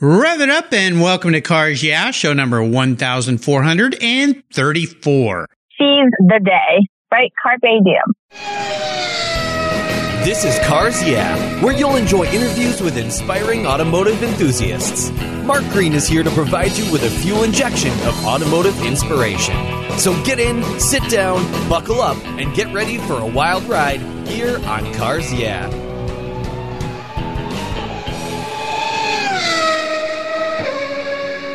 Rev it up and welcome to Cars Yeah, show number 1434. Seize the day, right? Carpe diem. This is Cars Yeah, where you'll enjoy interviews with inspiring automotive enthusiasts. Mark Green is here to provide you with a fuel injection of automotive inspiration. So get in, sit down, buckle up, and get ready for a wild ride here on Cars Yeah.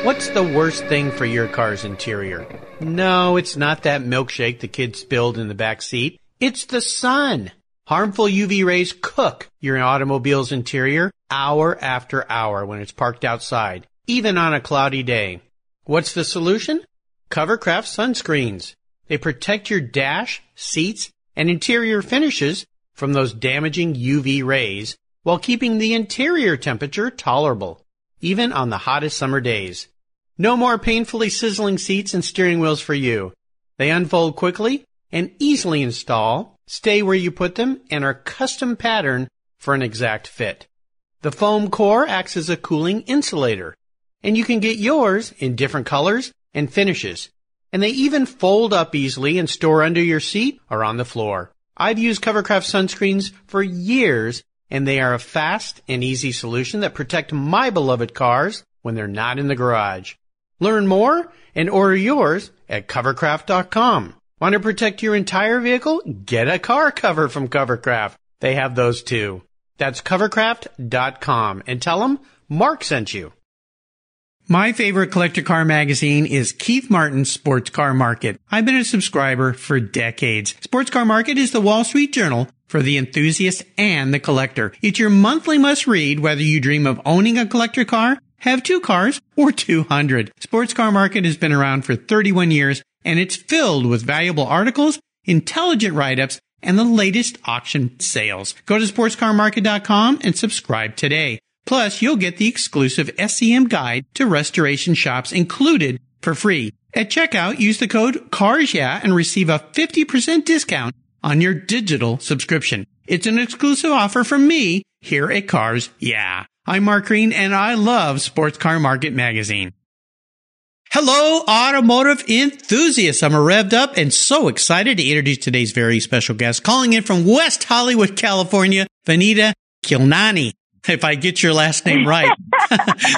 What's the worst thing for your car's interior? No, it's not that milkshake the kid spilled in the back seat. It's the sun. Harmful UV rays cook your automobile's interior hour after hour when it's parked outside, even on a cloudy day. What's the solution? Covercraft sunscreens. They protect your dash, seats, and interior finishes from those damaging UV rays while keeping the interior temperature tolerable, even on the hottest summer days. No more painfully sizzling seats and steering wheels for you. They unfold quickly and easily install, stay where you put them, and are custom patterned for an exact fit. The foam core acts as a cooling insulator, and you can get yours in different colors and finishes. And they even fold up easily and store under your seat or on the floor. I've used Covercraft sunscreens for years, and they are a fast and easy solution that protect my beloved cars when they're not in the garage. Learn more and order yours at covercraft.com. Want to protect your entire vehicle? Get a car cover from Covercraft. They have those too. That's covercraft.com and tell them Mark sent you. My favorite collector car magazine is Keith Martin's Sports Car Market. I've been a subscriber for decades. Sports Car Market is the Wall Street Journal for the enthusiast and the collector. It's your monthly must read whether you dream of owning a collector car have two cars or 200. Sports Car Market has been around for 31 years and it's filled with valuable articles, intelligent write-ups, and the latest auction sales. Go to sportscarmarket.com and subscribe today. Plus, you'll get the exclusive SCM guide to restoration shops included for free. At checkout, use the code CARSYEAH and receive a 50% discount on your digital subscription. It's an exclusive offer from me here at Cars Yeah. I'm Mark Green and I love Sports Car Market Magazine. Hello, automotive enthusiasts. I'm revved up and so excited to introduce today's very special guest calling in from West Hollywood, California, Vanita Kilnani. If I get your last name right.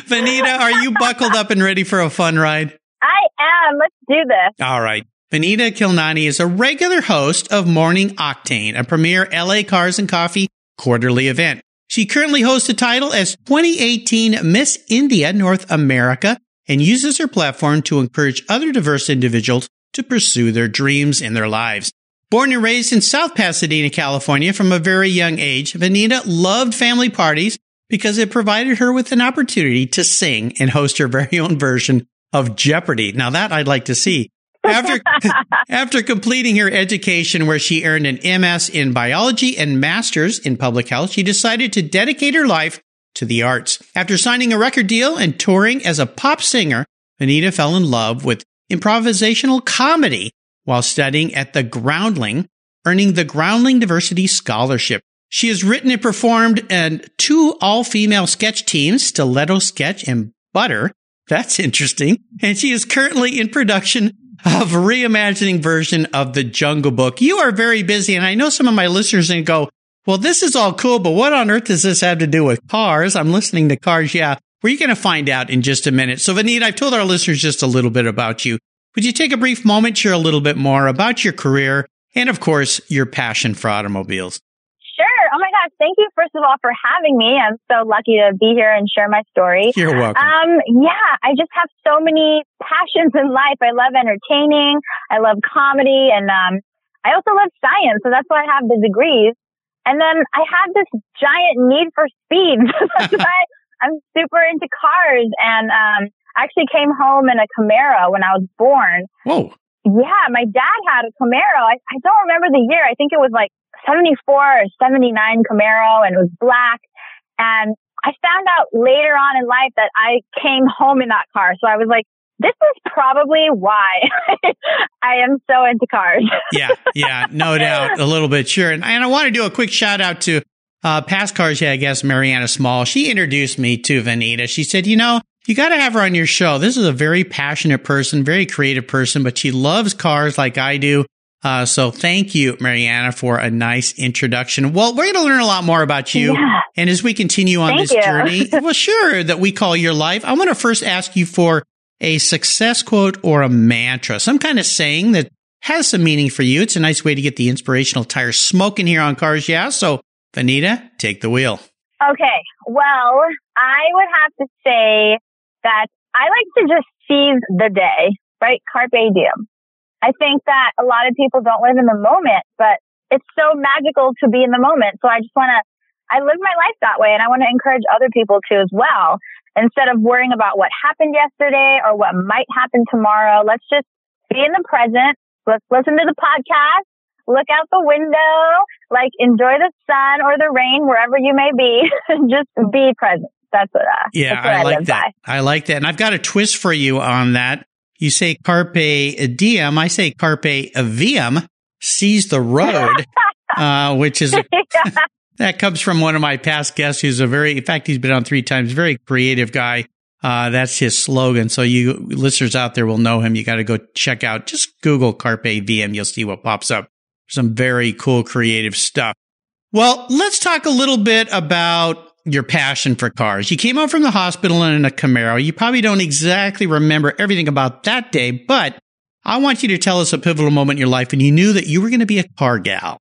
Vanita, are you buckled up and ready for a fun ride? I am. Let's do this. All right. Vanita Kilnani is a regular host of Morning Octane, a premier LA Cars and Coffee quarterly event. She currently holds the title as 2018 Miss India North America and uses her platform to encourage other diverse individuals to pursue their dreams in their lives. Born and raised in South Pasadena, California from a very young age, Vanita loved family parties because it provided her with an opportunity to sing and host her very own version of Jeopardy. Now that I'd like to see. After, after completing her education where she earned an MS in biology and master's in public health, she decided to dedicate her life to the arts. After signing a record deal and touring as a pop singer, Vanita fell in love with improvisational comedy while studying at the Groundling, earning the Groundling Diversity Scholarship. She has written and performed in two all-female sketch teams, Stiletto Sketch and Butter. That's interesting. And she is currently in production of reimagining version of the Jungle Book. You are very busy, and I know some of my listeners and go, well, this is all cool, but what on earth does this have to do with cars? I'm listening to cars. Yeah. We're going to find out in just a minute. So, Vanita, I've told our listeners just a little bit about you. Would you take a brief moment, share a little bit more about your career and, of course, your passion for automobiles? Gosh. Thank you, first of all, for having me. I'm so lucky to be here and share my story. You're welcome. Um, yeah, I just have so many passions in life. I love entertaining. I love comedy and, um, I also love science. So that's why I have the degrees. And then I have this giant need for speed. that's why I'm super into cars. And, um, I actually came home in a Camaro when I was born. Whoa. Yeah, my dad had a Camaro. I, I don't remember the year. I think it was like 74 or 79 Camaro and it was black. And I found out later on in life that I came home in that car. So I was like, this is probably why I am so into cars. yeah, yeah, no doubt, a little bit, sure. And, and I want to do a quick shout out to uh, past cars, yeah, I guess Mariana Small, she introduced me to Vanita. She said, you know, you got to have her on your show. This is a very passionate person, very creative person, but she loves cars like I do. Uh, so thank you, Mariana, for a nice introduction. Well, we're going to learn a lot more about you. Yeah. And as we continue on Thank this you. journey, well, sure, that we call your life, I want to first ask you for a success quote or a mantra, some kind of saying that has some meaning for you. It's a nice way to get the inspirational tire smoking here on Cars Yeah. So, Vanita, take the wheel. Okay. Well, I would have to say that I like to just seize the day, right? Carpe diem. I think that a lot of people don't live in the moment, but it's so magical to be in the moment. So I just want to, I live my life that way and I want to encourage other people to as well. Instead of worrying about what happened yesterday or what might happen tomorrow, let's just be in the present. Let's listen to the podcast, look out the window, like enjoy the sun or the rain wherever you may be. just be present. That's what, uh, Yeah, what I like live that. I like that. And I've got a twist for you on that. You say carpe diem. I say carpe diem. Seize the road, uh, which is by. that comes from one of my past guests who's a very, in fact, he's been on three times, very creative guy. Uh, that's his slogan. So you listeners out there will know him. You got to go check out, just Google Carpe Diem. You'll see what pops up. Some very cool creative stuff. Well, let's talk a little bit about your passion for cars. You came out from the hospital in a Camaro. You probably don't exactly remember everything about that day, but I want you to tell us a pivotal moment in your life when you knew that you were going to be a car gal.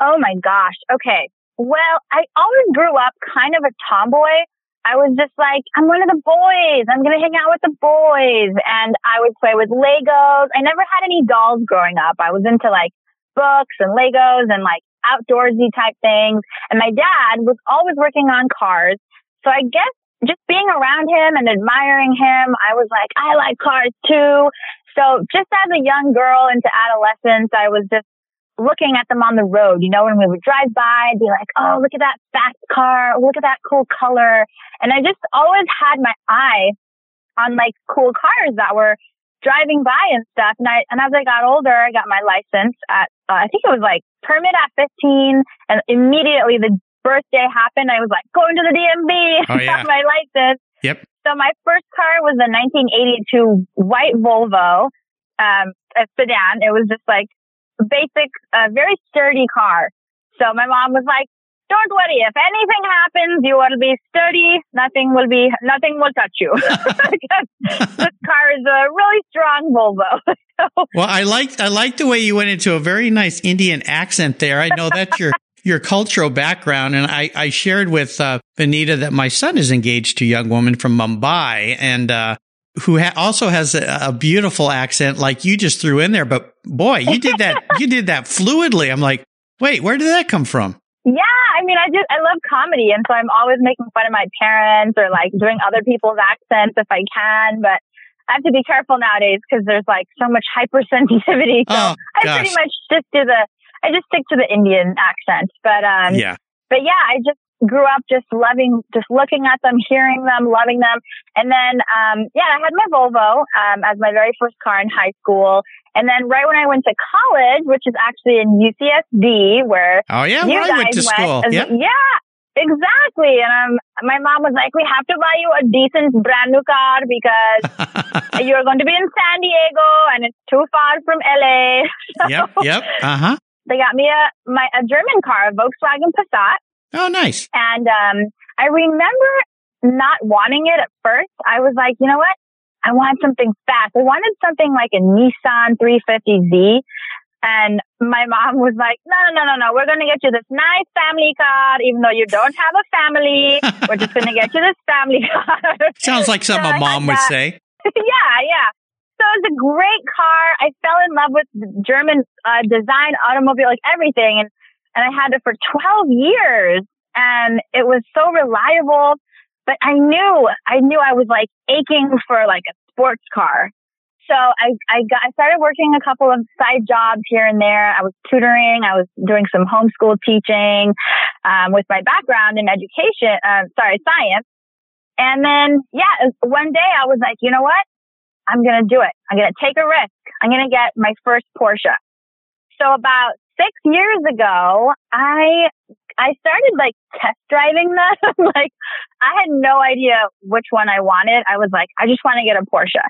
Oh my gosh. Okay. Well, I always grew up kind of a tomboy. I was just like, I'm one of the boys. I'm going to hang out with the boys. And I would play with Legos. I never had any dolls growing up. I was into like books and Legos and like outdoorsy type things. And my dad was always working on cars. So I guess just being around him and admiring him, I was like, I like cars too. So just as a young girl into adolescence, I was just looking at them on the road. You know, when we would drive by, I'd be like, oh, look at that fast car. Look at that cool color. And I just always had my eye on like cool cars that were driving by and stuff. And I, and as I got older, I got my license at, uh, I think it was like permit at 15 and immediately the birthday happened. I was like going to the DMV, Oh, yeah. got my license. Yep. So my first car was a 1982 white Volvo, um, a sedan. It was just like basic, uh, very sturdy car. So my mom was like, don't worry. If anything happens, you will be sturdy. Nothing will be, nothing will touch you. This car is a really strong Volvo. so, Well, I like I like the way you went into a very nice Indian accent there. I know that's your your cultural background, and I I shared with uh, Vanita that my son is engaged to a young woman from Mumbai, and uh, who ha- also has a, a beautiful accent, like you just threw in there. But boy, you did that you did that fluidly. I'm like, wait, where did that come from? yeah, mean, I just, I love comedy. And so I'm always making fun of my parents or like doing other people's accents if I can. But I have to be careful nowadays because there's like so much hypersensitivity. So Oh, I pretty much just do the, I just stick to the Indian accent. But, um, Yeah, but yeah, I just grew up just loving, just looking at them, hearing them, loving them. And then, um, yeah, I had my Volvo, um, as my very first car in high school. And then right when I went to college, which is actually in UCSD, where oh yeah, you where I guys went to school. Yep. Yeah, exactly. And um, my mom was like, we have to buy you a decent brand new car because you're going to be in San Diego and it's too far from LA. yep, yep. Uh huh. They got me a my a German car, a Volkswagen Passat, Oh, nice. and um, I remember not wanting it at first. I was like, you know what? I want something fast. I wanted something like a Nissan 350Z. And my mom was like, no, no, no, no, no. We're going to get you this nice family car, even though you don't have a family. We're just going to get you this family car. Sounds like something So a mom would say. yeah, yeah. So it was a great car. I fell in love with German uh, design automobile, like everything. And, and I had it for 12 years and it was so reliable. But I knew, I knew I was like aching for like a sports car. So I, I got, I started working a couple of side jobs here and there. I was tutoring. I was doing some homeschool teaching, um, with my background in education, uh, sorry, science. And then, yeah, one day I was like, you know what? I'm going to do it. I'm going to take a risk. I'm going to get my first Porsche. So about six years ago, I, I started like test driving them. like I had no idea which one I wanted. I was like, I just want to get a Porsche.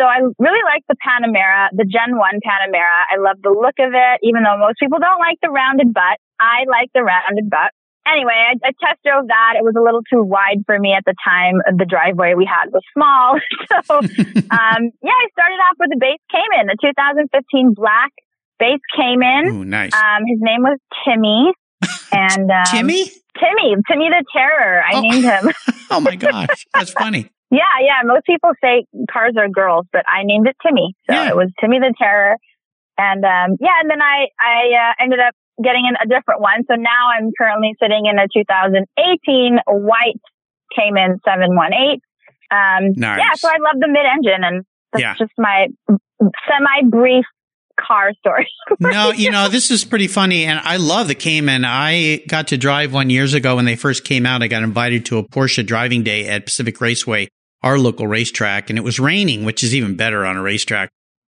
So I really like the Panamera, the Gen 1 Panamera. I love the look of it, even though most people don't like the rounded butt. I like the rounded butt. Anyway, I, I test drove that. It was a little too wide for me at the time. The driveway we had was small. so, um, yeah, I started off with the base Cayman, the 2015 black base Cayman. Ooh, nice. Um, his name was Timmy. And, um, Timmy? Timmy, Timmy the Terror. I Oh. named him. Oh my gosh, that's funny. Yeah, yeah. Most people say cars are girls, but I named it Timmy. So Yeah. it was Timmy the Terror. And um yeah, and then I I uh, ended up getting in a different one. So now I'm currently sitting in a 2018 white Cayman 718. Um Nice. yeah, so I love the mid-engine and that's Yeah. just my semi brief car story. no, you know, this is pretty funny. And I love the Cayman. I got to drive one years ago when they first came out. I got invited to a Porsche driving day at Pacific Raceway, our local racetrack, and it was raining, which is even better on a racetrack.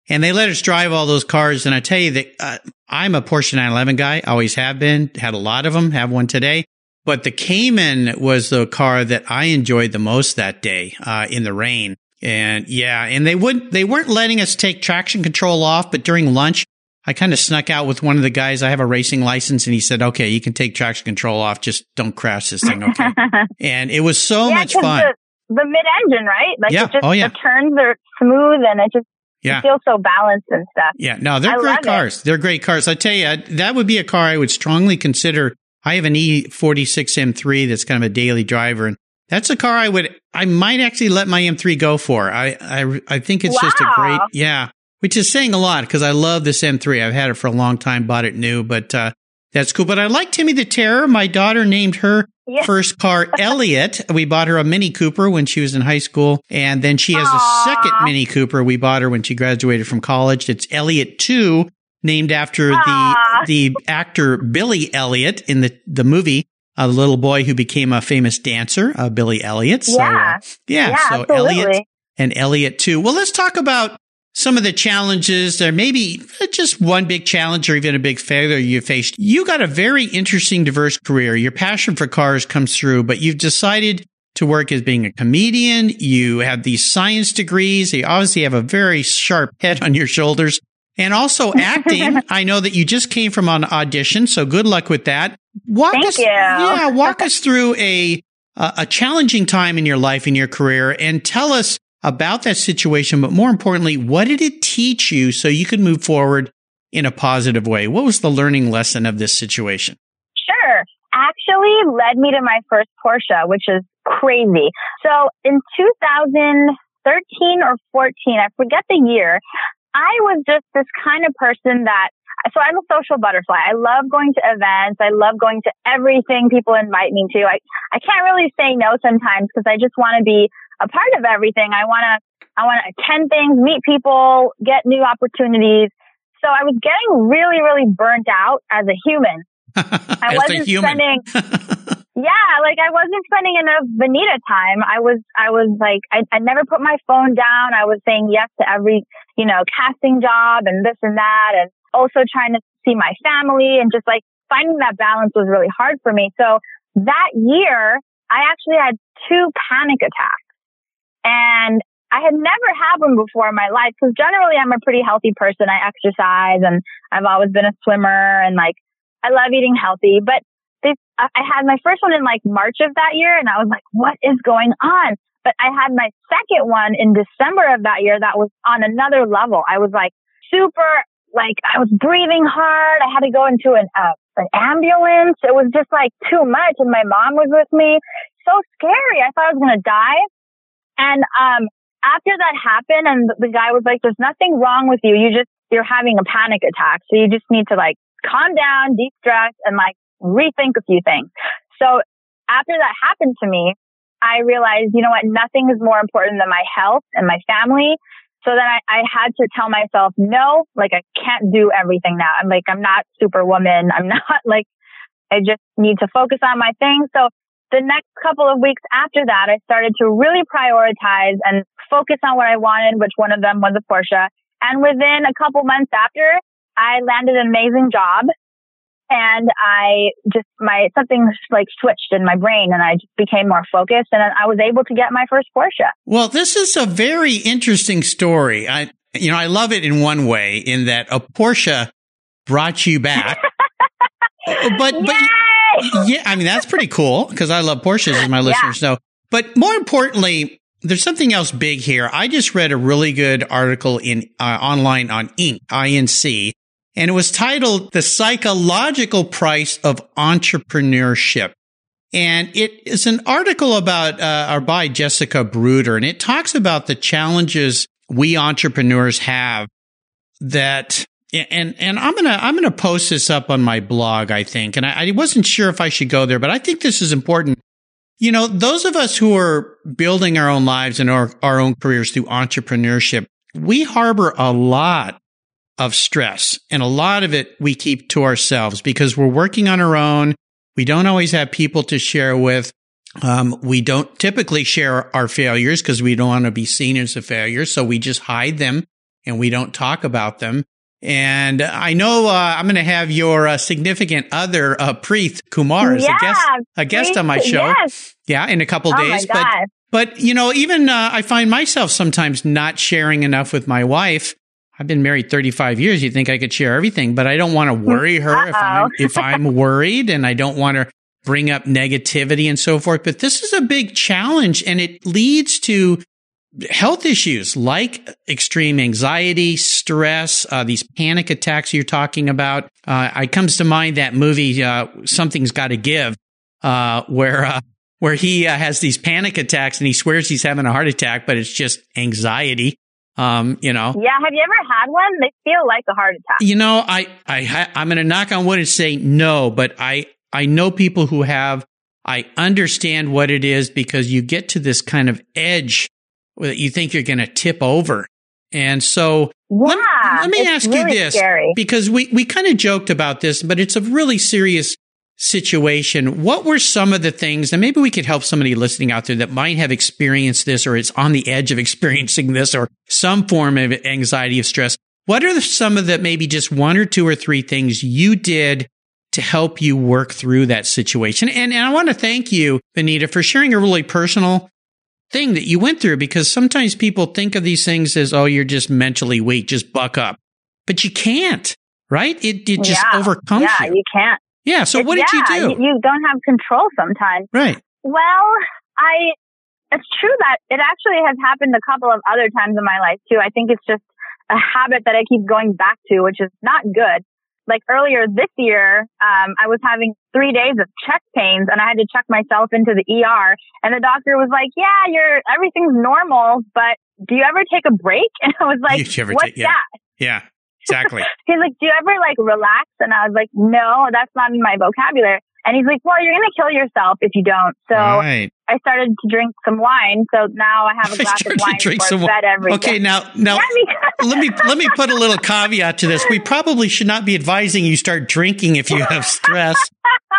And they let us drive all those cars. And I tell you that uh, I'm a Porsche 911 guy, always have been, had a lot of them, have one today. But the Cayman was the car that I enjoyed the most that day uh, in the rain. And yeah, and they wouldn't, they weren't letting us take traction control off, but during lunch, I kind of snuck out with one of the guys. I have a racing license and he said, okay, you can take traction control off. Just don't crash this thing. Okay. and it was so yeah, much fun. The, the mid-engine, right? Like Yeah. it just Oh, yeah. the turns are smooth and it just Yeah. it feels so balanced and stuff. Yeah, no, they're I great love it. cars. They're great cars. I tell you, that would be a car I would strongly consider. I have an E46 M3 that's kind of a daily driver, and that's a car I would, I might actually let my M3 go for. I, I, I think it's just a great, yeah, which is saying a lot because I love this M3. I've had it for a long time, bought it new, but, uh, that's cool. But I like Timmy the Terror. My daughter named her Yeah. first car Elliot. We bought her a Mini Cooper when she was in high school. And then she has Aw. a second Mini Cooper we bought her when she graduated from college. It's Elliot 2, named after the, the actor Billy Elliot in the, the movie. A little boy who became a famous dancer, uh, Billy Elliot. So, Yeah. uh, yeah, Yeah, so absolutely. Elliot and Elliot too. Well, let's talk about some of the challenges. There may be just one big challenge or even a big failure you faced. You got a very interesting, diverse career. Your passion for cars comes through, but you've decided to work as being a comedian. You have these science degrees. You obviously have a very sharp head on your shoulders. And also acting. I know that you just came from an audition, so good luck with that. Walk Thank us, you. yeah, walk us through a a a challenging time in your life in your career and tell us about that situation, but more importantly, what did it teach you so you could move forward in a positive way? What was the learning lesson of this situation? Sure. Actually led me to my first Porsche, which is crazy. So in 2013 or 14, I forget the year, I was just this kind of person that, so I'm a social butterfly. I love going to events. I love going to everything people invite me to. I, I can't really say no sometimes because I just want to be a part of everything. I want to, I want to attend things, meet people, get new opportunities. So I was getting really, really burnt out as a human. I As wasn't human. spending yeah, like I wasn't spending enough Vanita time. I was, I was like, I, I never put my phone down. I was saying yes to every, you know, casting job and this and that. And also trying to see my family and just like finding that balance was really hard for me. So that year, I actually had two panic attacks and I had never had one before in my life because generally I'm a pretty healthy person. I exercise and I've always been a swimmer and like I love eating healthy, but this, I had my first one in like March of that year and I was like, what is going on? But I had my second one in December of that year that was on another level. I was like super, like I was breathing hard. I had to go into an, uh, an ambulance. It was just like too much. And my mom was with me. So scary. I thought I was going to die. And, um, after that happened and the guy was like, there's nothing wrong with you. You just, you're having a panic attack. So you just need to like calm down, de-stress and like rethink a few things. So after that happened to me, I realized, you know what? Nothing is more important than my health and my family. So then I, I had to tell myself, no, like I can't do everything now. I'm like, I'm not superwoman. I'm not like, I just need to focus on my things. So the next couple of weeks after that, I started to really prioritize and focus on what I wanted, which one of them was a Porsche. And within a couple months after, I landed an amazing job and I just my something like switched in my brain and I just became more focused and I was able to get my first Porsche. Well, this is a very interesting story. I you know, I love it in one way in that a Porsche brought you back. but but yeah, I mean that's pretty cool because I love Porsches as my listeners yeah. know. But more importantly, there's something else big here. I just read a really good article in uh, online on Inc. INC and it was titled The Psychological Price of Entrepreneurship. And it is an article about, uh, or by Jessica Bruder, and it talks about the challenges we entrepreneurs have that, and, and I'm to, I'm to post this up on my blog, I think. And I, I wasn't sure if I should go there, but I think this is important. You know, those of us who are building our own lives and our, our own careers through entrepreneurship, we harbor a lot of stress. And a lot of it we keep to ourselves because we're working on our own. We don't always have people to share with. Um, we don't typically share our failures because we don't want to be seen as a failure. So we just hide them and we don't talk about them. And I know uh, I'm going to have your uh, significant other, uh, Preeth Kumar, as yeah, a guest, a guest on my show. Yes. Yeah, in a couple oh days. But but you know, even uh, I find myself sometimes not sharing enough with my wife I've been married 35 years. You think I could share everything, but I don't want to worry her if I'm, if I'm worried and I don't want to bring up negativity and so forth. But this is a big challenge and it leads to health issues like extreme anxiety, stress, uh, these panic attacks you're talking about. Uh, it comes to mind that movie, uh, Something's Got to Give, uh, where, uh, where he uh, has these panic attacks and he swears he's having a heart attack, but it's just anxiety. Um, you know. Yeah. Have you ever had one? They feel like a heart attack. You know, I, I, I'm going to knock on wood and say no, but I, I know people who have. I understand what it is because you get to this kind of edge that you think you're going to tip over. And so yeah, let, let me ask really you this scary. because we, we kind of joked about this, but it's a really serious situation, what were some of the things, and maybe we could help somebody listening out there that might have experienced this or is on the edge of experiencing this or some form of anxiety of stress. What are some of the maybe just one or two or three things you did to help you work through that situation? And, and I want to thank you, Vanita, for sharing a really personal thing that you went through because sometimes people think of these things as, oh, you're just mentally weak, just buck up. But you can't, right? It, it just yeah. overcomes yeah, you. you can't. Yeah. So what yeah, did you do? You don't have control sometimes. Right. Well, I, it's true that it actually has happened a couple of other times in my life too. I think it's just a habit that I keep going back to, which is not good. Like earlier this year, um, I was having three days of chest pains and I had to check myself into the ER and the doctor was like, yeah, you're, everything's normal, but do you ever take a break? And I was like, what's take, yeah. that? Yeah. Exactly. he's like, do you ever like relax? And I was like, no, that's not in my vocabulary. And he's like, well, you're going to kill yourself if you don't. So right. I started to drink some wine. So now I have a glass of wine drink before some bed every okay, day. now, now, Yeah, let me, let me put a little caveat to this. We probably should not be advising you start drinking if you have stress.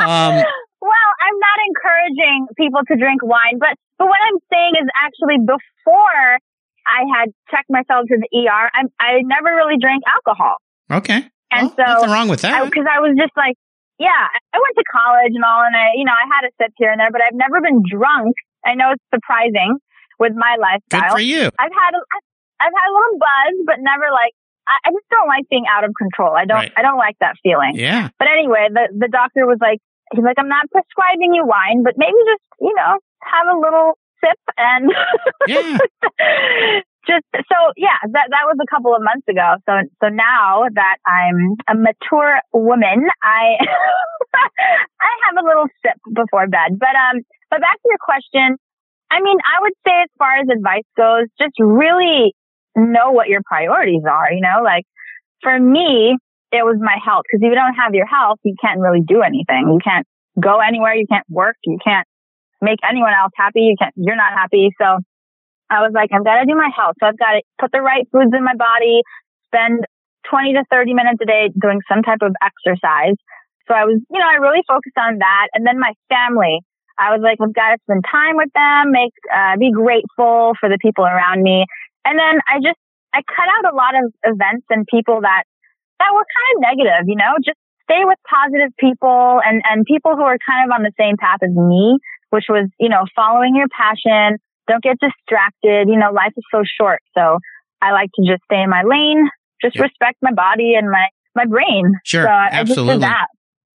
Um, well, I'm not encouraging people to drink wine, but, but what I'm saying is actually before I had checked myself to the ER, I, I never really drank alcohol. Okay. And well, so, nothing wrong with that. Because I, I, was just like, yeah, I went to college and all, and I, you know, I had a sip here and there, but I've never been drunk. I know it's surprising with my lifestyle. Good for you. I've had, I've had a little buzz, but never like, I, I just don't like being out of control. I don't, right. I don't like that feeling. Yeah. But anyway, the, the doctor was like, he's like, I'm not prescribing you wine, but maybe just, you know, have a little sip and yeah. just so yeah, that that was a couple of months ago. So so now that I'm a mature woman, I I have a little sip before bed. But um but back to your question, I mean, I would say as far as advice goes, just really know what your priorities are, you know? Like for me, it was my health because if you don't have your health, you can't really do anything. You can't go anywhere, you can't work, you can't make anyone else happy, you can't you're not happy. So I was like, I've got to do my health. So I've got to put the right foods in my body, spend 20 to 30 minutes a day doing some type of exercise. So I was, you know, I really focused on that. And then my family, I was like, I've got to spend time with them, make, uh, be grateful for the people around me. And then I just, I cut out a lot of events and people that, that were kind of negative, you know, just stay with positive people and, and people who are kind of on the same path as me, which was, you know, following your passion. Don't get distracted. You know, life is so short. So I like to just stay in my lane, just respect my body and my, my brain. Sure. So absolutely. I just did that.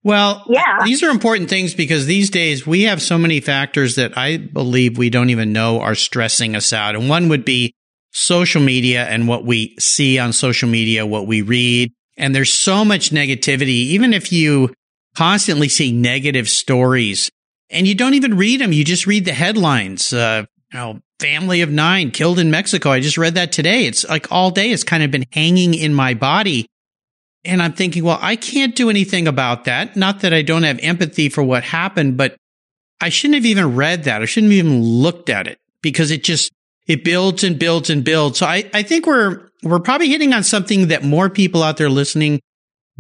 Well, yeah. these are important things because these days we have so many factors that I believe we don't even know are stressing us out. And one would be social media and what we see on social media, what we read. And there's so much negativity. Even if you constantly see negative stories and you don't even read them, you just read the headlines. Uh, you know, family of nine killed in Mexico. I just read that today. It's like all day. It's kind of been hanging in my body. And I'm thinking, well, I can't do anything about that. Not that I don't have empathy for what happened, but I shouldn't have even read that. I shouldn't have even looked at it because it just, it builds and builds and builds. So I, I think we're, we're probably hitting on something that more people out there listening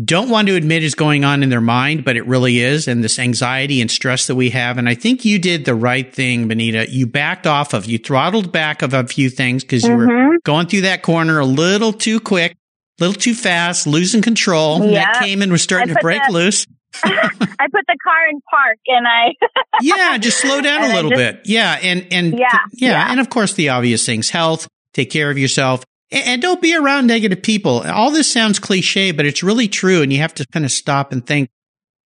don't want to admit is going on in their mind, but it really is. And this anxiety and stress that we have. And I think you did the right thing, Vanita. You backed off of, you throttled back of a few things because you mm-hmm. were going through that corner a little too quick a little too fast, losing control. Yeah. That came and was starting to break the, loose. I put the car in park and I Yeah, just slow down a little just, bit. Yeah, and and yeah, yeah, yeah, and of course the obvious things, health, take care of yourself. And, don't be around negative people. All this sounds cliche, but it's really true and you have to kind of stop and think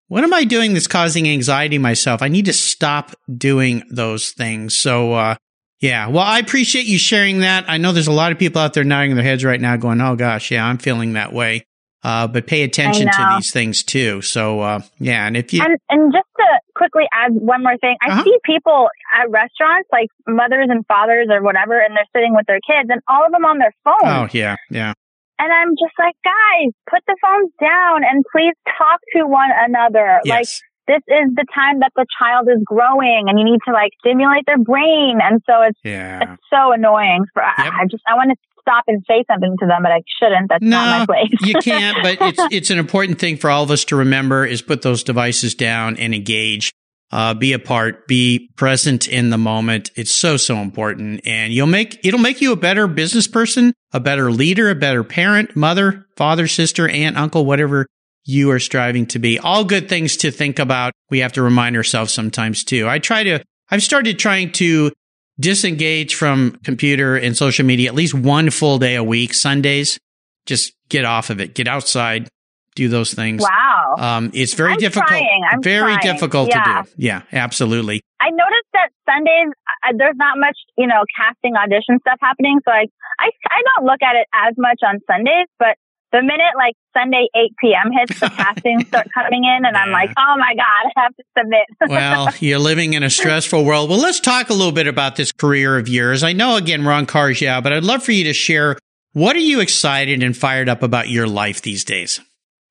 what am I doing that's causing anxiety myself? I need to stop doing those things. So uh yeah. Well, I appreciate you sharing that. I know there's a lot of people out there nodding their heads right now going, Oh gosh, yeah, I'm feeling that way. Uh, but pay attention to these things too. So, uh, yeah. And if you, and, and just to quickly add one more thing, I uh-huh. see people at restaurants, like mothers and fathers or whatever, and they're sitting with their kids and all of them on their phones. Oh, yeah. Yeah. And I'm just like, guys, put the phones down and please talk to one another. Yes. Like, this is the time that the child is growing and you need to like stimulate their brain. And so it's, yeah. it's so annoying for, yep. I, I just, I want to stop and say something to them, but I shouldn't. That's no, not my place. you can't, but it's, it's an important thing for all of us to remember is put those devices down and engage. Uh, be a part, be present in the moment. It's so, so important. And you'll make, it'll make you a better business person, a better leader, a better parent, mother, father, sister, aunt, uncle, whatever you are striving to be. All good things to think about. We have to remind ourselves sometimes too. I try to, I've started trying to disengage from computer and social media at least one full day a week, Sundays. Just get off of it, get outside, do those things. Wow. Um, it's very I'm difficult. very trying. difficult yeah. to do. Yeah, absolutely. I noticed that Sundays, uh, there's not much, you know, casting audition stuff happening. So I, I, I don't look at it as much on Sundays, but the minute like Sunday 8 p.m. hits, the castings start coming in, and yeah. I'm like, oh my God, I have to submit. well, you're living in a stressful world. Well, let's talk a little bit about this career of yours. I know, again, we're on Cars Yeah, but I'd love for you to share what are you excited and fired up about your life these days?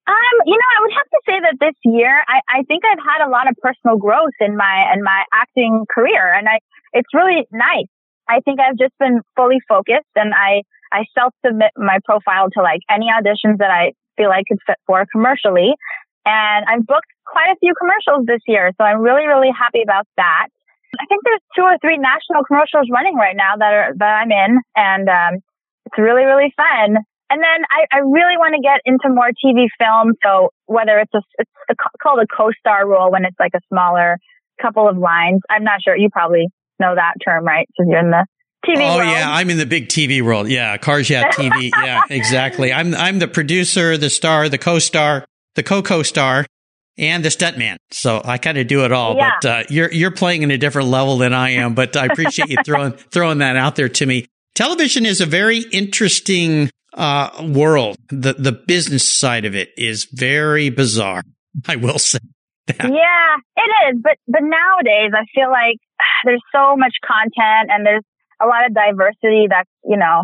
Um, you know, I would have to say that this year, I, I think I've had a lot of personal growth in my in my acting career, and I it's really nice. I think I've just been fully focused, and I I self submit my profile to like any auditions that I feel I could fit for commercially. And I've booked quite a few commercials this year. So I'm really, really happy about that. I think there's two or three national commercials running right now that are, that I'm in. And, um, it's really, really fun. And then I, I really want to get into more TV film. So whether it's a, it's a, called a co-star role when it's like a smaller couple of lines. I'm not sure. You probably know that term, right? Because you're in the TV oh world. yeah, I'm in the big TV world. Yeah, Cars Yeah TV. yeah, exactly. I'm I'm the producer, the star, the co-star, the co-co-star, and the stuntman. So I kind of do it all. Yeah. But uh, you're you're playing in a different level than I am. But I appreciate you throwing throwing that out there to me. Television is a very interesting uh, world. The the business side of it is very bizarre. I will say. That. Yeah, it is. But but nowadays, I feel like there's so much content and there's a lot of diversity that's, you know,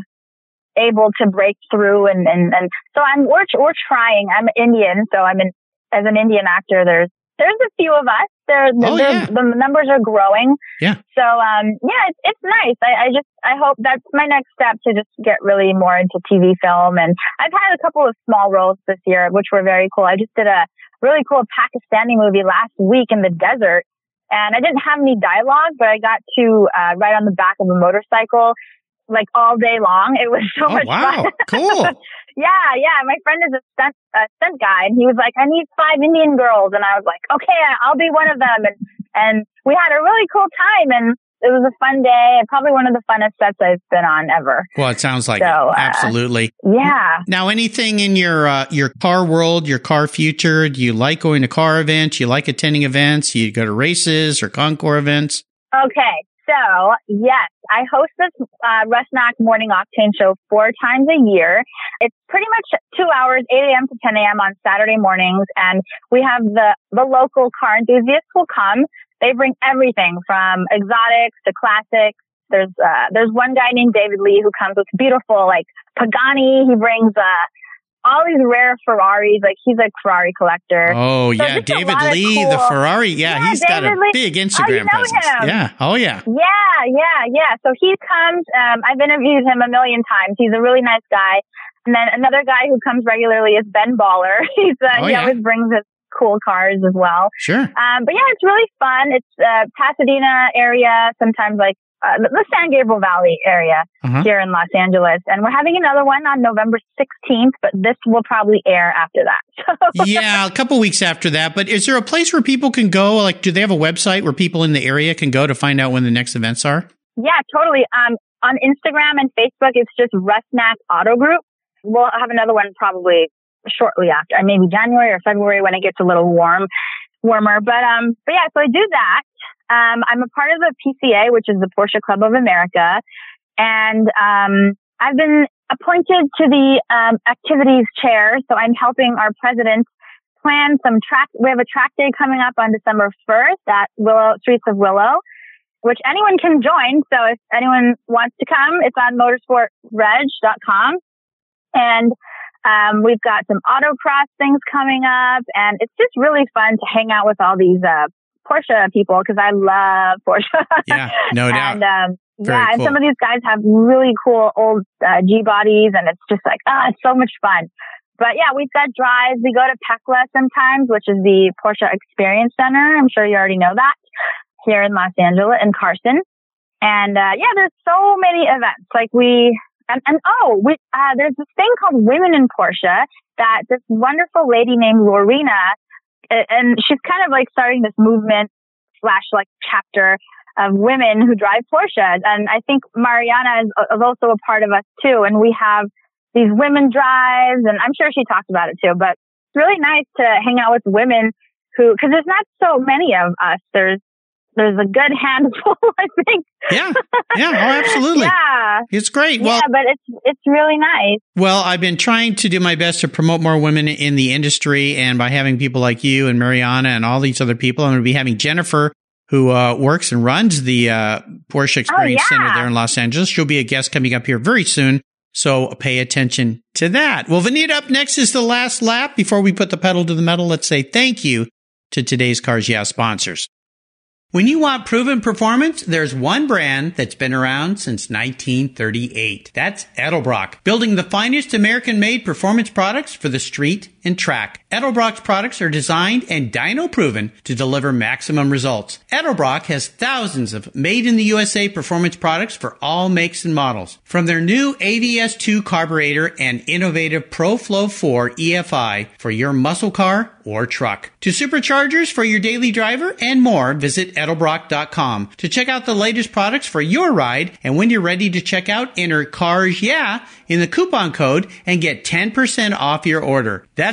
able to break through and, and, and so I'm, we're, we're trying. I'm Indian. So I'm in, as an Indian actor, there's, there's a few of us. There, oh, yeah. the numbers are growing. Yeah. So, um, yeah, it's, it's nice. I, I just, I hope that's my next step to just get really more into TV film. And I've had a couple of small roles this year, which were very cool. I just did a really cool Pakistani movie last week in the desert and I didn't have any dialogue, but I got to uh, ride on the back of a motorcycle like all day long. It was so oh, much wow. fun. cool. Yeah, yeah. My friend is a stunt, a stunt guy and he was like, I need five Indian girls. And I was like, okay, I'll be one of them. And, and we had a really cool time and it was a fun day probably one of the funnest sets I've been on ever. Well, it sounds like So, uh, absolutely. Yeah. Now, anything in your uh, your car world, your car future? Do you like going to car events? You like attending events? You go to races or concours events? Okay. So yes, I host this uh, Rusnak Morning Octane show four times a year. It's pretty much two hours, 8 a.m. to 10 a.m. on Saturday mornings, and we have the the local car enthusiasts will come. They bring everything from exotics to classics. There's uh, there's one guy named David Lee who comes with beautiful like Pagani. He brings uh, all these rare Ferraris. Like he's a Ferrari collector. Oh So yeah, David Lee, the Ferrari. Yeah, Yeah, he's got a Lee. big Oh, you Instagram know presence. him. Yeah. Oh yeah. Yeah, yeah, yeah. So he comes. Um, I've interviewed him a million times. He's a really nice guy. And then another guy who comes regularly is Ben Baller. He's uh, Oh, he yeah. always brings his cool cars as well. Sure. Um, but yeah, it's really fun. It's uh, Pasadena area, sometimes like uh, the- San Gabriel Valley area Uh-huh. here in Los Angeles. And we're having another one on November 16th, but this will probably air after that. So yeah, a couple weeks after that. But is there a place where people can go? Like, do they have a website where people in the area can go to find out when the next events are? yeah, totally. Um, on Instagram and Facebook, it's just Rusnak Auto Group. We'll have another one probably shortly after, maybe January or February when it gets a little warm, warmer. But, um, but yeah, so I do that. Um, I'm a part of the PCA, which is the Porsche Club of America. And, um, I've been appointed to the, um, activities chair. So I'm helping our president plan some track. We have a track day coming up on December 1st at Willow, Streets of Willow which anyone can join. So if anyone wants to come, it's on motorsportreg.com. And um, we've got some autocross things coming up, and it's just really fun to hang out with all these uh, Porsche people because I love Porsche. Yeah, no doubt. and um, yeah, and some of these guys have really cool old uh, G bodies, and it's just like ah, it's so much fun. But yeah, we've got drives. We go to Pecla sometimes, which is the Porsche Experience Center. I'm sure you already know that here in Los Angeles in Carson. And uh, yeah, there's so many events. Like we and, and oh, we uh, there's this thing called Women in Porsche that this wonderful lady named Lorena, and she's kind of like starting this movement slash like chapter of women who drive Porsches. And I think Mariana is, is also a part of us too. And we have these women drives, and I'm sure she talked about it too. But it's really nice to hang out with women who, because there's not so many of us. There's there's a good handful, I think. Yeah. Yeah. Oh, absolutely. yeah. It's great. Well, yeah, but it's it's really nice. Well, I've been trying to do my best to promote more women in the industry, and by having people like you and Mariana and all these other people, I'm going to be having Jennifer, who uh, works and runs the uh, Porsche Experience Oh, yeah. Center there in Los Angeles. She'll be a guest coming up here very soon, so pay attention to that. Well, Vanita, up next is the last lap. Before we put the pedal to the metal, let's say thank you to today's Cars Yeah sponsors. When you want proven performance, there's one brand that's been around since 1938. That's Edelbrock, building the finest American-made performance products for the street and track. Edelbrock's products are designed and dyno proven to deliver maximum results. Edelbrock has thousands of made in the USA performance products for all makes and models. From their new AVS2 carburetor and innovative ProFlow 4 EFI for your muscle car or truck. To superchargers for your daily driver and more, visit edelbrock.com to check out the latest products for your ride. And when you're ready to check out, enter CARS YEAH in the coupon code and get 10% off your order. That's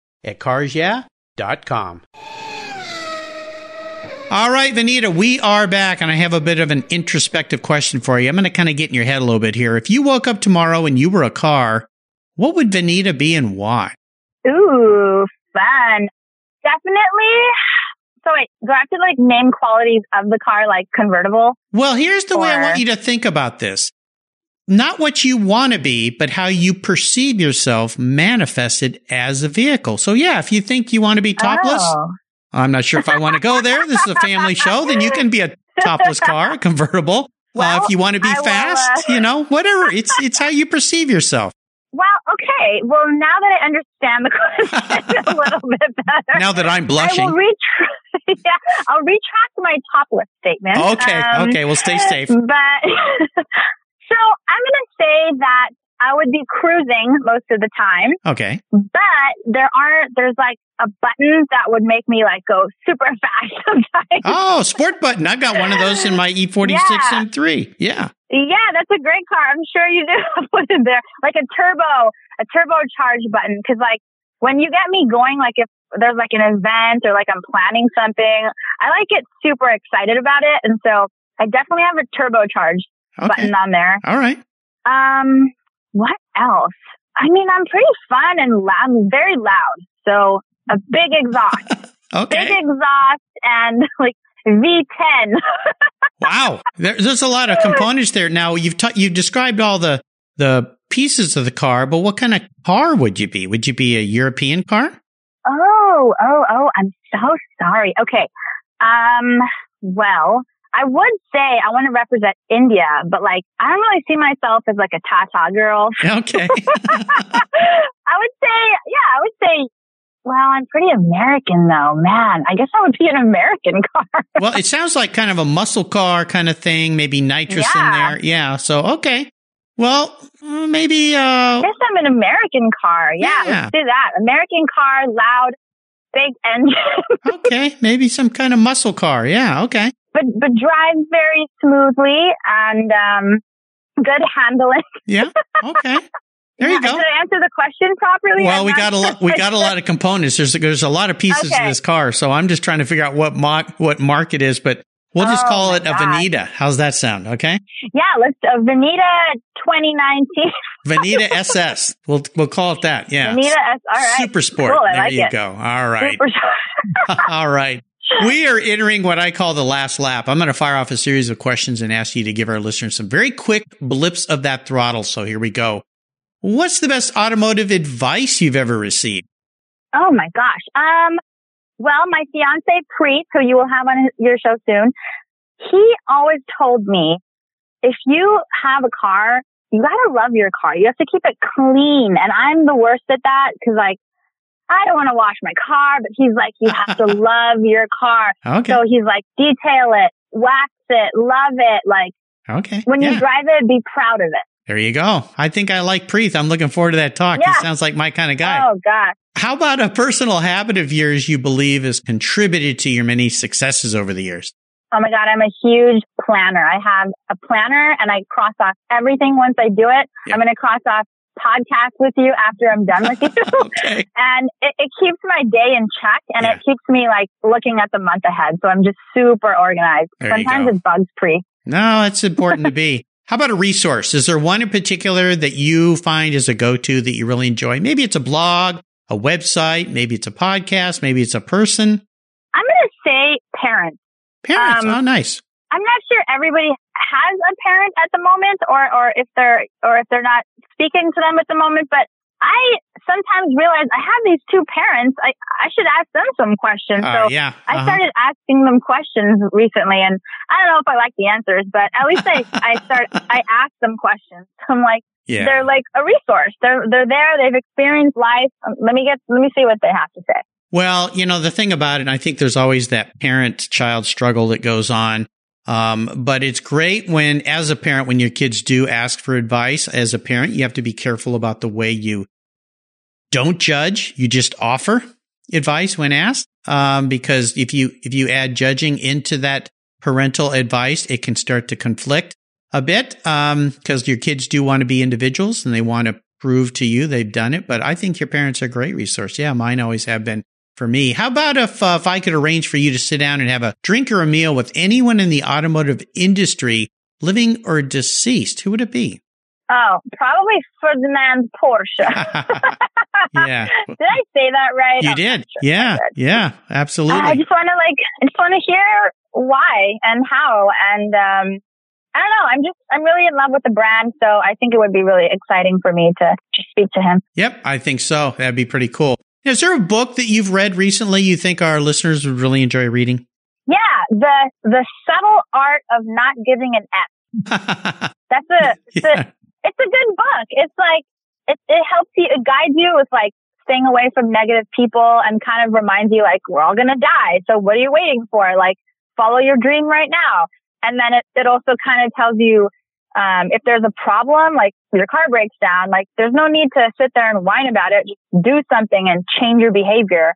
at carsyeah.com. All right, Vanita, we are back, and I have a bit of an introspective question for you. I'm going to kind of get in your head a little bit here. If you woke up tomorrow and you were a car, what would Vanita be and why? Ooh, fun. Definitely. So wait, do I have to like name qualities of the car, like convertible? Well, here's the way I want you to think about this. Not what you want to be, but how you perceive yourself manifested as a vehicle. So yeah, if you think you want to be topless, Oh. I'm not sure if I want to go there. This is a family show. Then you can be a topless car, a convertible. uh, if you want to be I will, fast, uh, you know, whatever. It's it's how you perceive yourself. Well, okay. Well, now that I understand the question a little bit better, Now that I'm I blushing. will retract. yeah, I'll retract my topless statement. Okay, Um, okay, well, stay safe. But so I'm going to say that I would be cruising most of the time, Okay. but there aren't. There's like a button that would make me like go super fast sometimes. Oh, sport button. I've got one of those in my E46 Yeah. M3. Yeah. Yeah, that's a great car. I'm sure you do have one in there, like a turbo, a turbocharge button. Because like when you get me going, like if there's like an event or like I'm planning something, I like get super excited about it, and so I definitely have a turbocharge Okay. button on there. All right. Um, what else? I mean, I'm pretty fun and loud, I'm very loud. So a big exhaust, okay. big exhaust, and like V10. Wow. There, there's a lot of components there. Now you've ta- you've described all the the pieces of the car, but what kind of car would you be? Would you be a European car? Oh, oh, oh, I'm so sorry. Okay. Um, well, I would say I want to represent India, but like, I don't really see myself as like a Tata girl. Okay. I would say, yeah, I would say, well, I'm pretty American though, man. I guess I would be an American car. well, it sounds like kind of a muscle car kind of thing, maybe nitrous in there. Yeah. So, okay. Well, uh, maybe, uh, I guess I'm an American car. Yeah, Yeah. let's do that. American car, loud, big engine, okay, maybe some kind of muscle car. Yeah. Okay. But, but drives very smoothly and, um, good handling. Yeah. Okay. There you go. Did I answer the question properly? Well, I'm we got a lot. We got a lot of components. There's there's a lot of pieces Okay. to this car, so I'm just trying to figure out what mo- what mark it is. But we'll just Oh, call it a God. Vanita. How's that sound? Okay, Yeah, let's uh, Vanita 2019. Vanita SS. We'll we'll call it that. Yeah, Vanita S. All right. Super Sport. Cool, there like you it. go. All right. Super- All right. We are entering what I call the last lap. I'm going to fire off a series of questions and ask you to give our listeners some very quick blips of that throttle. So here we go. What's the best automotive advice you've ever received? oh my gosh. Um. Well, my fiance Preet, who you will have on your show soon, he always told me, if you have a car, you gotta love your car. You have to keep it clean. And I'm the worst at that because like, I don't want to wash my car, but he's like, you have to love your car. Okay. So he's like, detail it, wax it, love it. Like Okay. when Yeah. you drive it, be proud of it. There you go. I think I like Preet. I'm looking forward to that talk. He sounds like my kind of guy. Oh gosh. How about a personal habit of yours you believe has contributed to your many successes over the years? Oh my God, I'm a huge planner. I have a planner and I cross off everything once I do it. Yeah. I'm going to cross off podcast with you after I'm done with you. Okay. and it, it keeps my day in check and Yeah. it keeps me like looking at the month ahead. So I'm just super organized. There Sometimes it bugs Preet. No, it's important to be. How about a resource? Is there one in particular that you find is a go-to that you really enjoy? Maybe it's a blog, a website, maybe it's a podcast, maybe it's a person. I'm going to say parents. Parents. Um, oh, nice. I'm not sure everybody has a parent at the moment or, or if they're, or if they're not speaking to them at the moment, but I sometimes realize I have these two parents. I, I should ask them some questions. Uh, so yeah. I uh-huh. started asking them questions recently and I don't know if I like the answers, but at least I, I start, I ask them questions. I'm like, Yeah. they're like a resource. They're, they're there. They've experienced life. Um, Let me get, let me see what they have to say. Well, you know, the thing about it, and I think there's always that parent child struggle that goes on. Um, but it's great when, as a parent, when your kids do ask for advice, as a parent, you have to be careful about the way you don't judge. You just offer advice when asked. Um, because if you, if you add judging into that parental advice, it can start to conflict a bit. Um, cause your kids do want to be individuals and they want to prove to you they've done it. But I think your parents are a great resource. Yeah. Mine always have been for me. How about if, uh, if I could arrange for you to sit down and have a drink or a meal with anyone in the automotive industry, living or deceased? Who would it be? Oh, probably Ferdinand Porsche. yeah. Did I say that right? You did. sure Yeah. did. Yeah. Absolutely. I just want to like, I just want to hear why and how. And, um, I don't know. I'm just, I'm really in love with the brand. So I think it would be really exciting for me to just speak to him. Yep, I think so. That'd be pretty cool. Is there a book that you've read recently you think our listeners would really enjoy reading? Yeah. The, the subtle art of not giving an F. That's a, it's yeah. a, it's a good book. It's like, it, it helps you, it guides you with like staying away from negative people and kind of reminds you like, we're all going to die. So what are you waiting for? Like, follow your dream right now. And then it, it also kind of tells you, um, if there's a problem, like your car breaks down, like there's no need to sit there and whine about it. Just do something and change your behavior.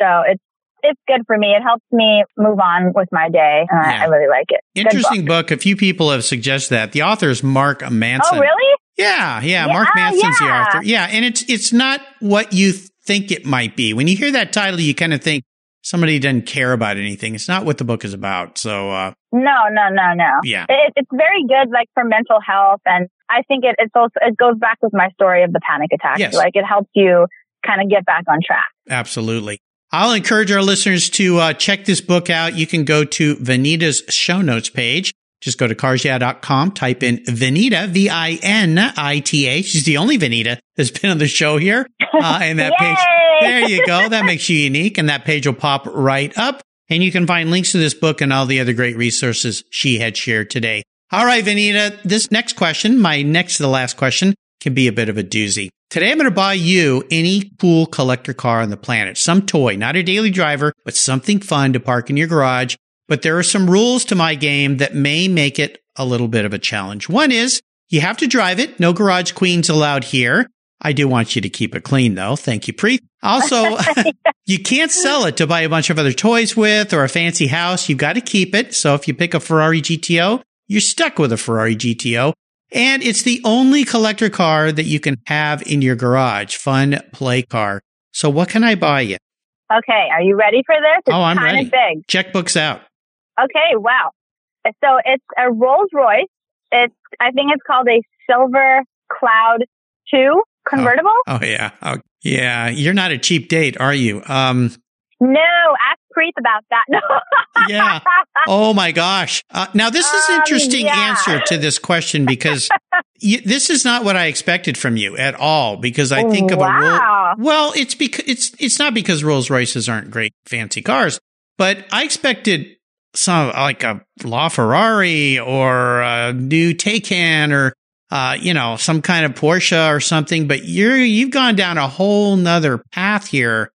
So it's, it's good for me. It helps me move on with my day. I, Yeah. I really like it. Good book. Interesting book. A few people have suggested that. The author is Mark Manson. Oh, really? Yeah, yeah. Yeah, Mark Manson's the author. Yeah, and it's it's not what you think it might be. When you hear that title, you kind of think somebody doesn't care about anything. It's not what the book is about. So, uh, No, no, no, no. yeah. It, it's very good, like for mental health, and I think it it's also it goes back with my story of the panic attack. Yes. Like it helps you kind of get back on track. Absolutely. I'll encourage our listeners to uh, check this book out. You can go to Vanita's show notes page. Just go to carsyeah.com, type in Vanita, V-I-N-I-T-A. She's the only Vanita that's been on the show here. Uh, and that page, there you go. That makes you unique. And that page will pop right up. And you can find links to this book and all the other great resources she had shared today. All right, Vanita, this next question, my next to the last question, can be a bit of a doozy. Today I'm going to buy you any cool collector car on the planet, some toy, not a daily driver, but something fun to park in your garage. But there are some rules to my game that may make it a little bit of a challenge. One is you have to drive it. No garage queens allowed here. I do want you to keep it clean though. Thank you, Preet. Also, you can't sell it to buy a bunch of other toys with or a fancy house. You've got to keep it. So if you pick a Ferrari GTO, you're stuck with a Ferrari GTO. And it's the only collector car that you can have in your garage. Fun play car. So what can I buy you? Okay, are you ready for this? It's Oh, I'm ready. big. Checkbooks out. Okay, wow. So it's a Rolls Royce. It's I think it's called a Silver Cloud Two convertible. Oh yeah. Oh, yeah. You're not a cheap date, are you? Um, No, ask Preet about that. No. Yeah. Oh my gosh. Uh, now this is an Um, interesting yeah. answer to this question because you, this is not what I expected from you at all. Because I think of a Roll, well, it's because it's it's not because Rolls Royces aren't great fancy cars, but I expected some like a LaFerrari or a new Taycan or uh, you know some kind of Porsche or something. But you're you've gone down a whole nother path here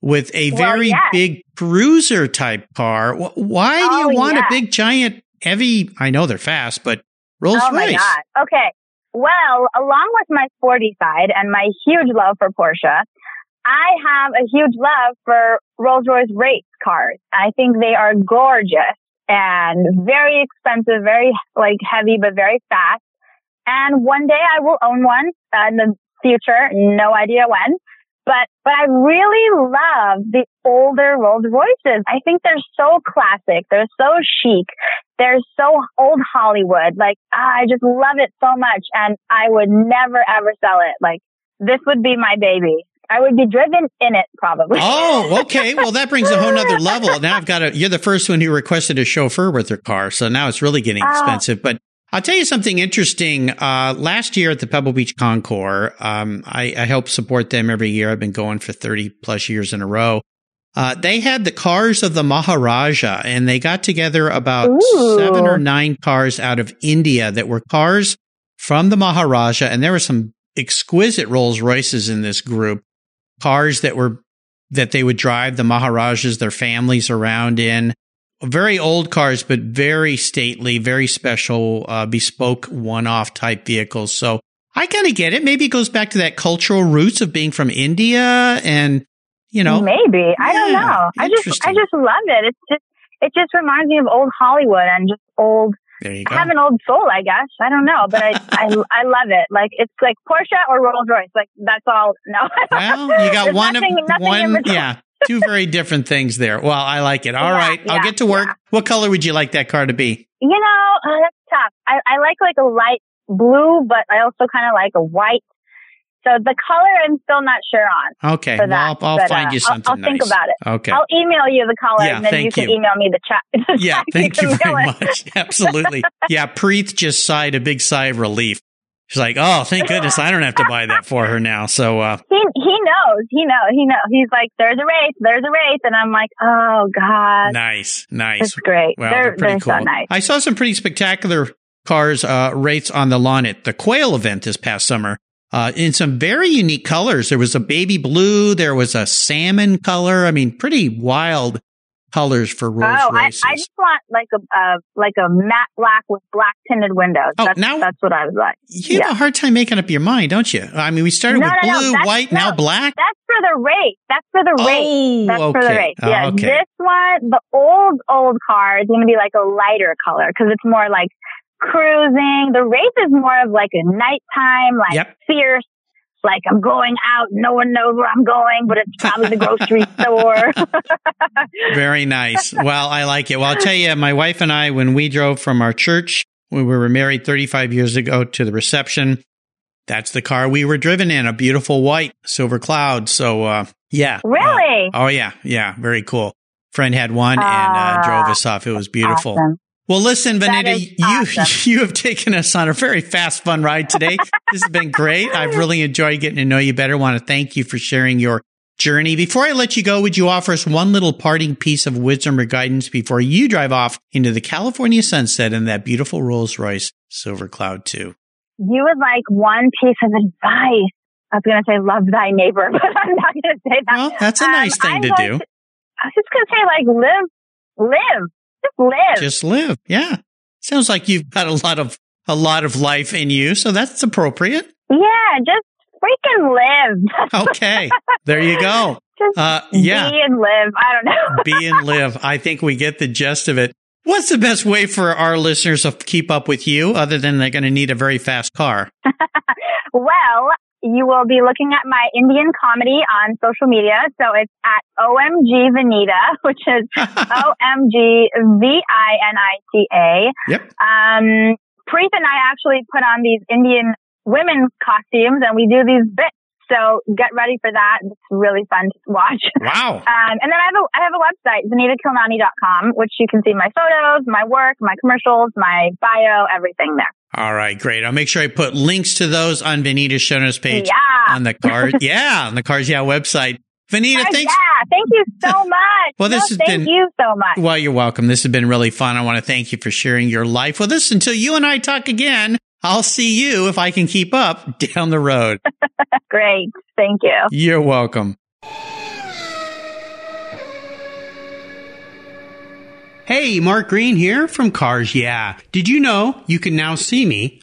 with a Well, very yes. big cruiser type car. Why do you Oh, want yes. a big giant heavy? I know they're fast, but Rolls oh my Royce. god. Okay. Well, along with my sporty side and my huge love for Porsche, I have a huge love for Rolls Royce Wraith cars. I think they are gorgeous and very expensive, very like heavy, but very fast. And one day I will own one uh, in the future. No idea when. But, but I really love the older Rolls Royces. I think they're so classic. They're so chic. They're so old Hollywood. Like, ah, I just love it so much. And I would never ever sell it. Like, this would be my baby. I would be driven in it probably. Oh, okay. Well, that brings a whole nother level. Now I've got a, you're the first one who requested a chauffeur with their car. So now it's really getting Oh. expensive, but I'll tell you something interesting. Uh, last year at the Pebble Beach Concours, um, I, I help support them every year. I've been going for 30 plus years in a row. Uh, they had the cars of the Maharaja and they got together about Ooh. seven or nine cars out of India that were cars from the Maharaja. And there were some exquisite Rolls Royces in this group, cars that were, that they would drive the Maharajas, their families around in. Very old cars, but very stately, very special, uh, bespoke one off type vehicles. So I kind of get it. Maybe it goes back to that cultural roots of being from India and, you know, maybe I don't know. I just I just love it. It's just it just reminds me of old Hollywood and just old. There you I have an old soul, I guess. I don't know, but I I I love it. Like it's like Porsche or Rolls Royce. Like that's all. No. Well, you got one nothing, of nothing one, yeah, two very different things there. Well, I like it. All Yeah, right, I'll get to work. yeah. What color would you like that car to be? You know, uh, that's tough. I, I like like a light blue, but I also kind of like a white. So the color I'm still not sure on. Okay, well, I'll, I'll but, find uh, you I'll- something I'll think about it. Okay. I'll email you the color Yeah, and then you can you. email me the chat. the yeah, thank you very it. much. Absolutely. Yeah, Preet just sighed a big sigh of relief. She's like, "Oh, thank goodness, I don't have to buy that for her now." So, uh, He he knows. He knows. He knows. He's like, there's a Wraith. There's a Wraith, and I'm like, oh god, nice, nice. it's great. They're they're pretty they're cool. so nice. I saw some pretty spectacular cars uh, Wraiths on the lawn at the Quail event this past summer. Uh, in some very unique colors. There was a baby blue. There was a salmon color. I mean, pretty wild colors for Rolls Oh, I, Royces. I just want like a uh, like a matte black with black tinted windows. Oh, that's, now- that's what I was like. you have a hard time making up your mind, don't you? I mean, we started No, with no, no, blue, that's- white, no. now black. That's for the Wraith. That's for the Wraith. Oh, That's okay. for the Wraith. Oh, Yeah, okay. this one, the old old car is going to be like a lighter color because it's more like cruising. The Wraith is more of like a nighttime, like Yep. fierce. Like I'm going out, no one knows where I'm going, but it's probably the grocery store. Very nice. Well, I like it. Well, I'll tell you, my wife and I, when we drove from our church, we were married 35 years ago to the reception, that's the car we were driven in, a beautiful white silver cloud. So, uh, yeah. Really? Uh, oh, yeah. Yeah. Very cool. Friend had one and uh, Ah, drove us off. It was beautiful. Awesome. Well, listen, Vanita, you awesome. you have taken us on a very fast, fun ride today. this has been great. I've really enjoyed getting to know you better. want to thank you for sharing your journey. Before I let you go, would you offer us one little parting piece of wisdom or guidance before you drive off into the California sunset in that beautiful Rolls Royce Silver Cloud 2? You would like one piece of advice. I was going to say love thy neighbor, but I'm not going to say that. Well, that's a Um, nice thing I'm to do. I was just going to say like live, live, just live. Just live. Yeah. Sounds like you've got a lot of a lot of life in you, so that's appropriate. yeah, just freaking live. Okay. there you go. just Uh, yeah. be and live. I don't know. be and live. I think we get the gist of it. What's the best way for our listeners to keep up with you other than they're going to need a very fast car? well, you will be looking at my Indian comedy on social media. So it's at OMG Vanita, which is O-M-G V-I-N-I-T-A. Yep. Um, Preet and I actually put on these Indian women's costumes and we do these bits. So get ready for that. It's really fun to watch. Wow. Um, and then I have a, I have a website, VanitaKilnani.com, which you can see my photos, my work, my commercials, my bio, everything there. All right, great. I'll make sure I put links to those on Vanita's show notes page Yeah. on the card. yeah, on the Cars Yeah website. Vanita, Oh, thanks. Yeah, thank you so much. Well, this No, has thank been- you so much. Well, you're welcome. This has been really fun. I want to thank you for sharing your life with us. Until you and I talk again, I'll see you if I can keep up down the road. Great. Thank you. You're welcome. Hey, Mark Greene here from Cars Yeah. Did you know you can now see me